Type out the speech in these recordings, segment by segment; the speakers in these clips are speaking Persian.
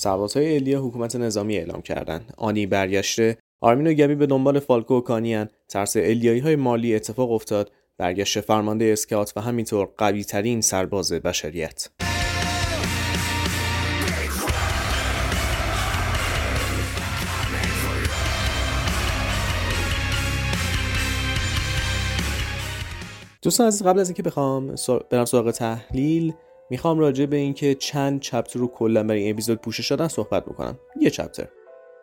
سربازهای الیا حکومت نظامی اعلام کردند. آنی برگشته آرمین و گبی به دنبال فالکو و کانیان ترس الیایی های مالی اتفاق افتاد. برگشت فرمانده اسکات و همینطور قوی ترین سرباز بشریت. دوستان از قبل از اینکه بخوام برم سراغ تحلیل می‌خوام راجع به اینکه چند چپتر رو کلا برای این اپیزود پوشش شدن صحبت بکنم. یه چپتر.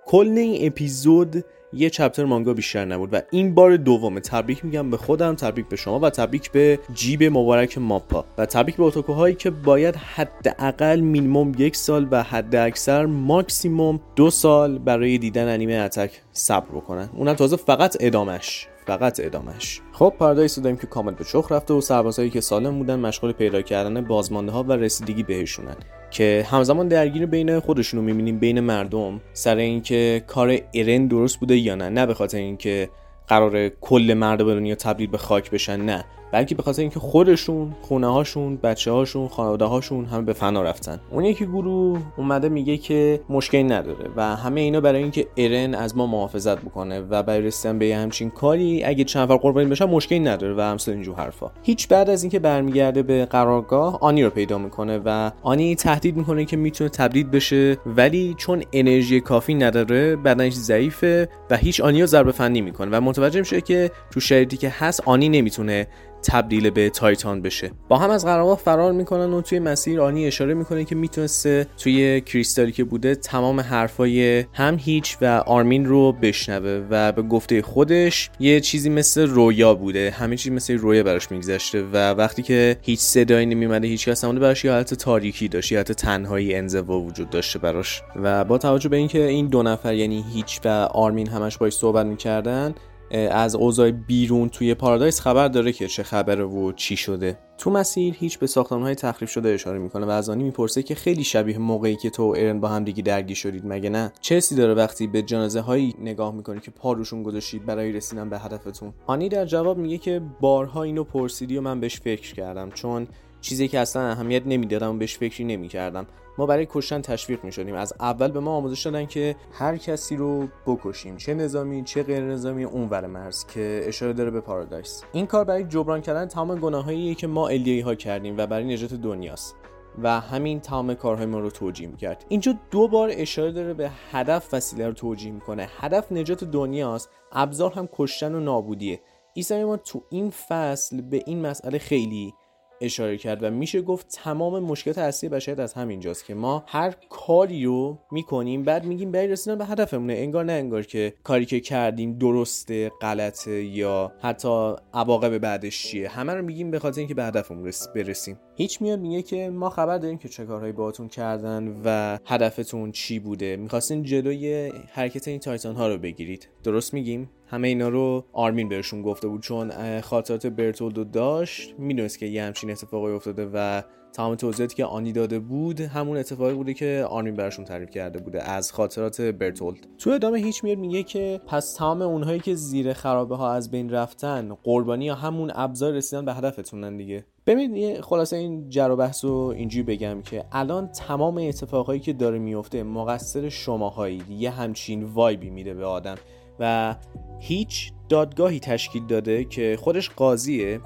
کل این اپیزود یه چپتر مانگا بیشتر نبود و این بار دومه. تبریک میگم به خودم تبریک به شما و تبریک به جیب مبارک ماپا. و تبریک به اوتوکوهایی که باید حداقل مینیمم یک سال و حد اکثر ماکسیموم دو سال برای دیدن انیمه اتک صبر بکنن. اونم تازه فقط ادامش فقط ادامش خب پارادایس داریم که کامل به چخ رفته و سربازهایی که سالم بودن مشغول پیدا کردن بازمانده ها و رسیدگی بهشونن. که همزمان درگیر بین خودشونو می‌بینیم بین مردم. سر اینکه کار ارن درست بوده یا نه نه به خاطر اینکه قرار کل مردم دنیا تبدیل به خاک بشن نه. بلکه به خاطر اینکه خودشون خونه هاشون بچه هاشون خانواده هاشون همه به فنا رفتن. اون یکی گروه اومده میگه که مشکلی نداره و همه اینا برای اینکه ارن از ما محافظت بکنه و برای رسیدن به همچین کاری اگه چند نفر قربانی بشن مشکلی نداره و همسال اینجور حرفا. هیچ بعد از اینکه برمیگرده به قرارگاه آنی رو پیدا می‌کنه و آنی تهدید می‌کنه که می‌تونه تبدیل بشه ولی چون انرژی کافی نداره بدنش ضعیفه و هیچ آنی رو ضربه فنی می‌کنه و متوجه میشه که تو شرایطی که هست آنی نمی‌تونه تبدیل به تایتان بشه. با هم از قرارگاه فرار می‌کنن و توی مسیر آنی اشاره می‌کنه که می‌تونسته توی کریستالی که بوده تمام حرفای هم هیچ و آرمین رو بشنوه و به گفته خودش یه چیزی مثل رویا بوده. همه چیز مثل رویا براش میگذشته و وقتی که هیچ صدایی نمیمده هیچ کس نمونده براش یه حالت تاریکی داشت یه حالت تنهایی انزوا وجود داشته براش. و با توجه به اینکه این دو نفر یعنی هیچ و آرمین همش باش صحبت می‌کردن از اوضاع بیرون توی پارادایس خبر داره که چه خبره و چی شده. تو مسیر هیچ به های تخریب شده اشاره می‌کنه و از آنی می‌پرسه که خیلی شبیه موقعی که تو ارن با هم دیگه درگیر شدید مگه نه؟ چه داره وقتی به جنازه هایی نگاه می‌کنی که پاروشون گذاشتید برای رسیدن به هدفتون؟ آنی در جواب میگه که بارها اینو پرسیدی و من بهش فکر کردم چون چیزی که اصلا اهمیت نمی‌دادم و بهش فکری نمی‌کردم ما برای کشتن تشویق می شدیم از اول به ما آموزش دادن که هر کسی رو بکشیم. چه نظامی چه غیر نظامی اونور مرز که اشاره داره به پارادایس این کار برای جبران کردن تمام گناهایی که ما الیایی ها کردیم و برای نجات دنیاست. و همین تمام کارهای ما رو توجیه کرد اینجا دو بار اشاره داره به هدف وسیله رو توجیه می‌کنه. هدف نجات دنیاست. ابزار هم کشتن و نابودیه. عیسی ما تو این فصل به این مسئله خیلی اشاره کرد و میشه گفت تمام مشکلات اصلی بشریت از همینجاست که ما هر کاری رو می‌کنیم بعد میگیم برای رسیدن به هدفمونه. انگار نه انگار که کاری که کردیم درسته غلطه یا حتی عواقب بعدش چیه. همه رو میگیم به خاطر اینکه به هدفمون برسیم. هیچ میاد میگه که ما خبر داریم که چه کارهایی باهاتون کردن و هدفتون چی بوده. می‌خواستین جلوی حرکت این تایتان ها رو بگیرید. درست میگیم؟ همه اینا رو آرمین بهشون گفته بود چون خاطرات برتولدو داشت. می‌دونست که یه همچین اتفاقی افتاده و تمام توضیحاتی که آنی داده بود همون اتفاقی بوده که آرمین براشون تعریف کرده بوده از خاطرات برتولد. تو ادامه هیچ میاد میگه که پس تمام اونهایی که زیر خرابه ها از بین رفتن قربانی یا همون ابزار رسیدن به هدفتونن دیگه. ببینید خلاصه این جر و بحث رو اینجوری بگم که الان تمام اتفاقایی که داره میفته مقصر شماهایی یه همچین وایبی میده به آدم. و هیچ دادگاهی تشکیل داده که خودش قاضیه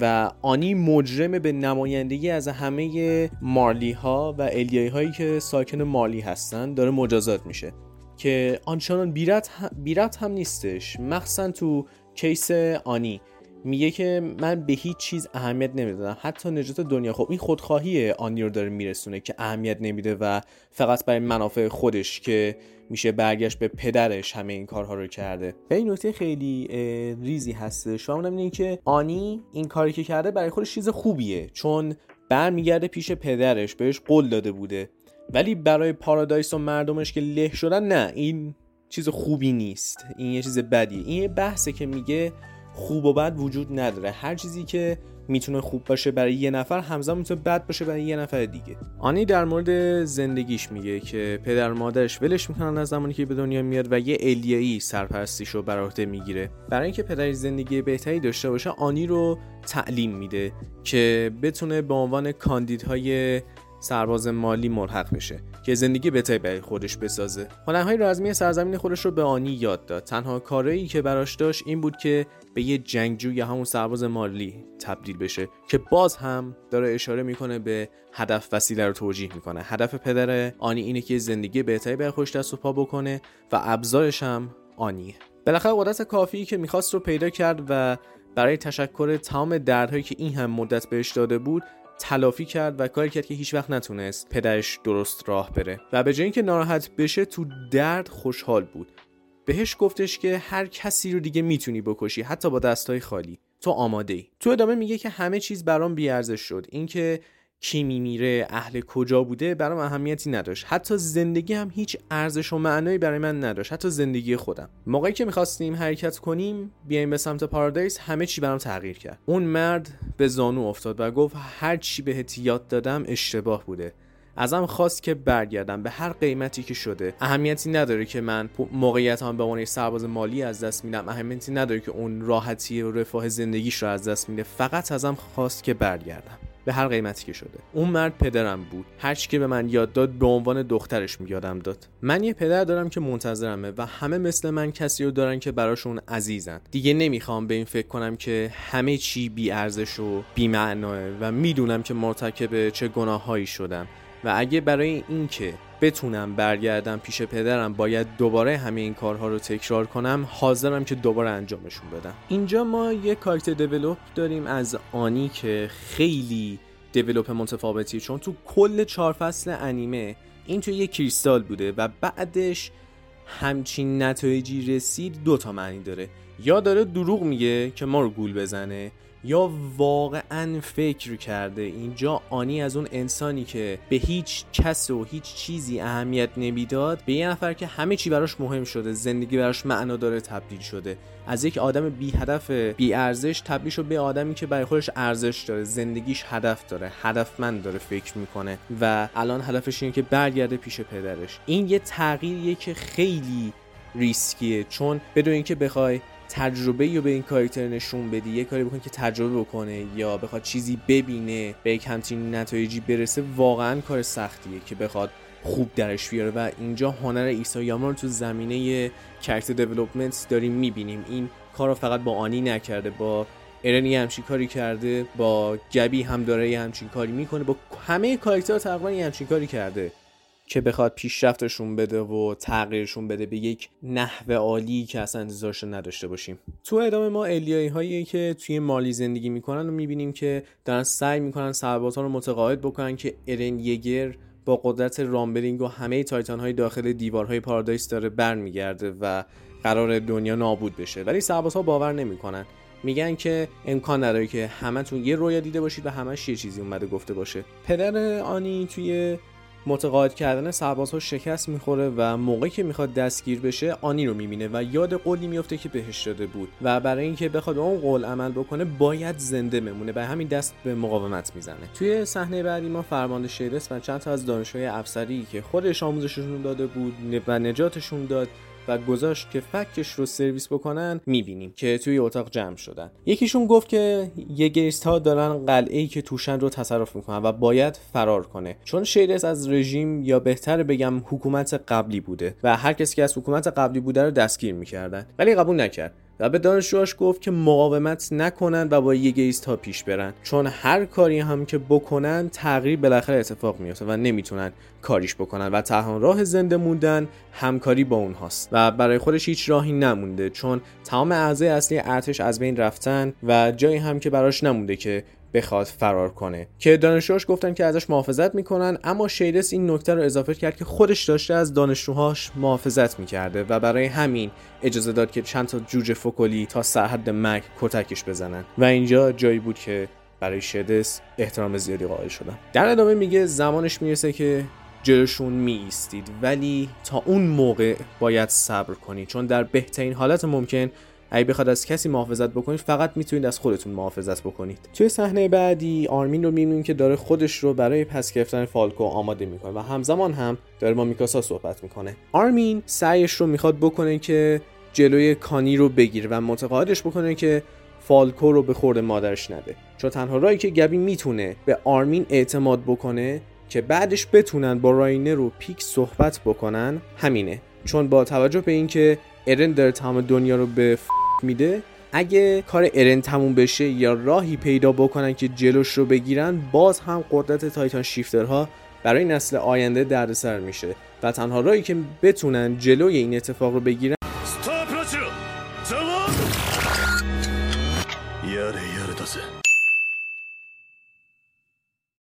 و آنی مجرم به نمایندگی از همه مارلی ها و الیایی هایی که ساکن مارلی هستن داره مجازات میشه. که آنچنان بیرت هم, بیرت هم نیستش. مخصوصا تو کیس آنی. میگه که من به هیچ چیز اهمیت نمی‌دادم. حتی نجات دنیا. خب این خودخواهی آنی رو داره میرسونه که اهمیت نمیده و فقط برای منافع خودش که میشه برگشت به پدرش همه این کارها رو کرده. و این نکته خیلی ریزی هستش و اونم اینه که آنی این کاری که کرده برای خودش چیز خوبیه. چون برمیگرده پیش پدرش بهش قول داده بوده. ولی برای پارادایس و مردمش که له شدن نه این چیز خوبی نیست. این یه چیز بدیه. این یه بحثه که میگه خوب و بد وجود نداره. هر چیزی که می‌تونه خوب باشه برای یه نفر همزمان می‌تونه بد باشه برای یه نفر دیگه. آنی در مورد زندگیش میگه که پدر مادرش ولش می‌کنن از زمانی که به دنیا میاد و یه الیایی سرپرستیشو بر عهده می‌گیره. برای اینکه پدرش زندگی بهتری داشته باشه آنی رو تعلیم میده که بتونه به عنوان کاندیدهای سرباز مالی ملحق بشه که زندگی بهتری برای خودش بسازه. هنرهای رزمی سرزمین خودش رو به آنی یاد داد. تنها کاری که براش داشت این بود که به یه جنگجو یا همون سرباز مالی تبدیل بشه که باز هم داره اشاره می‌کنه به هدف وسیله رو توجیه می‌کنه. هدف پدر آنی اینه که زندگی بهتری برای خوش دست و پا بکنه و ابزارش هم آنیه. بالاخره قدرت کافی که می‌خواست رو پیدا کرد و برای تشکر تمام دردهایی که این هم مدت بهش داده بود تلافی کرد و کاری کرد که هیچ وقت نتونست پدرش درست راه بره. و به جای اینکه ناراحت بشه تو درد خوشحال بود. بهش گفتش که هر کسی رو دیگه می‌تونی بکشی حتی با دستای خالی. تو آماده ای تو ادامه میگه که همه چیز برام بیارزش شد. اینکه کی میمیره اهل کجا بوده برام اهمیتی نداشت. حتی زندگی هم هیچ ارزش و معنایی برای من نداشت. حتی زندگی خودم. موقعی که می‌خواستیم حرکت کنیم بیایم به سمت پارادایس همه چی برام تغییر کرد. اون مرد به زانو افتاد و گفت هر چی بهت یاد دادم اشتباه بوده. ازم خواست که برگردم به هر قیمتی که شده. اهمیتی نداره که من موقعیت هم به عنوان سرباز مالی از دست میدم. اهمیتی نداره که اون راحتی و رفاه زندگیش رو از دست میده. فقط ازم خواست که برگردم. به هر قیمتی که شده. اون مرد پدرم بود. هر که به من یاد داد به عنوان دخترش میادم داد. من یه پدر دارم که منتظرمه و همه مثل من کسی رو دارن که براشون عزیزن. دیگه نمی‌خوام به این فکر کنم که همه چی بی ارزش و بی و می‌دونم که مرتکب چه گناههایی شدم. و اگه برای اینکه بتونم برگردم پیش پدرم باید دوباره همه این کارها رو تکرار کنم حاضرم که دوباره انجامشون بدم. اینجا ما یه کارکتر دیولوپ داریم از آنی که خیلی دیولوپ متفاوتی چون تو کل چهار فصل انیمه این تو یه کریستال بوده و بعدش همچین نتایجی رسید دو تا معنی داره. یا داره دروغ میگه که ما رو گول بزنه یا واقعا فکر کرده. اینجا آنی از اون انسانی که به هیچ کس و هیچ چیزی اهمیت نمی‌داد به یه نفر که همه چی براش مهم شده زندگی براش معنا داره تبدیل شده. از یک آدم بی هدف بی ارزش تبدیل شد به آدمی که برای خودش ارزش داره زندگیش هدف داره هدفمند داره فکر می‌کنه. و الان هدفش اینه که برگرده پیش پدرش. این یه تغییریه که خیلی ریسکیه چون بدون اینکه بخوای تجربه یا به این کاراکتر نشون بدی یه کاری بکن که تجربه بکنه یا بخواد چیزی ببینه به یک همچین نتایجی برسه واقعا کار سختیه که بخواد خوب درش بیاره. و اینجا هنر ایسا رو تو زمینه کرکتر دیولپمنت داریم می‌بینیم. این کار رو فقط با آنی نکرده با ارنی همچین کاری کرده با گبی هم داره یه همچین کاری می‌کنه با همه کاراکترها تقریبا همچین کاری کرده. که بخواد پیشرفتشون بده و تغییرشون بده به یک نحو عالی که اصلا انتظارش نداشته باشیم. تو ادامه ما الیایی هایی که توی مالی زندگی می‌کنن و می‌بینیم که دارن سعی می‌کنن سربازها رو متقاعد بکنن که ارن یگر با قدرت رامبرینگ و همه تایتان های داخل دیوارهای پارادایس داره برمیگرده و قرار دنیا نابود بشه. ولی سربازها باور نمی‌کنن. میگن که امکان نداره که همتون یه رویا دیده باشید و همش یه چیزی اومده گفته باشه. پدر آنی توی متقاعد کردن سربازها شکست می‌خوره و موقعی که می‌خواد دستگیر بشه آنی رو می‌بینه و یاد قولی میفته که بهش داده بود و برای اینکه بخواد اون قول عمل بکنه باید زنده بمونه به همین دست به مقاومت می‌زنه. توی صحنه بعدی ما فرمانده شیرس و چند تا از دانشجوی افسری که خودش آموزششون داده بود و نجاتشون داد و گذاشت که فکش رو سرویس بکنن می‌بینیم که توی اتاق جمع شدن. یکیشون گفت که یگریست ها دارن قلعه ای که توشن رو تصرف می‌کنن و باید فرار کنه. چون شیرس از رژیم یا بهتر بگم حکومت قبلی بوده و هر کسی که از حکومت قبلی بوده رو دستگیر می‌کردن. ولی قبول نکرد. و به دانشجوهاش گفت که مقاومت نکنن و با یگیست ها پیش برن. چون هر کاری هم که بکنن تغییر بالاخره اتفاق میفته و نمی‌تونن کاریش بکنن و تنها راه زنده موندن همکاری با اونهاست. و برای خودش هیچ راهی نمونده چون تمام اعضای اصلی ارتش از بین رفتن و جایی هم که براش نمونده که بخواد فرار کنه. که دانشجوهاش گفتن که ازش محافظت می‌کنن اما شیرس این نکته رو اضافه کرد که خودش داشته از دانشجوهاش محافظت می‌کرده و برای همین اجازه داد که چند تا جوجه فکلی تا سرحد مرگ کتکش بزنن. و اینجا جایی بود که برای شیرس احترام زیادی قائل شدن. در ادامه میگه زمانش می‌رسه که جلوشون می ایستید ولی تا اون موقع باید صبر کنید چون در بهترین حالت ممکن اگه بخواد از کسی محافظت بکنید فقط می‌تونید از خودتون محافظت بکنید. توی صحنه بعدی آرمین رو می‌بینیم که داره خودش رو برای پس گرفتن فالکو آماده می‌کنه و همزمان هم داره با میکاسا صحبت می‌کنه. آرمین سعیش رو می‌خواد بکنه که جلوی کانی رو بگیره و متقاعدش بکنه که فالکو رو به خورد مادرش نده. چون تنها راهی که گبی می‌تونه به آرمین اعتماد بکنه که بعدش بتونن با راینر و پیک صحبت بکنن همینه. چون با توجه به اینکه ارن داره تمام دنیا رو به. میده اگه کار ارن تموم بشه یا راهی پیدا بکنن که جلوش رو بگیرن باز هم قدرت Titan shifter ها برای نسل آینده دردسر میشه و تنها راهی که بتونن جلوی این اتفاق رو بگیرن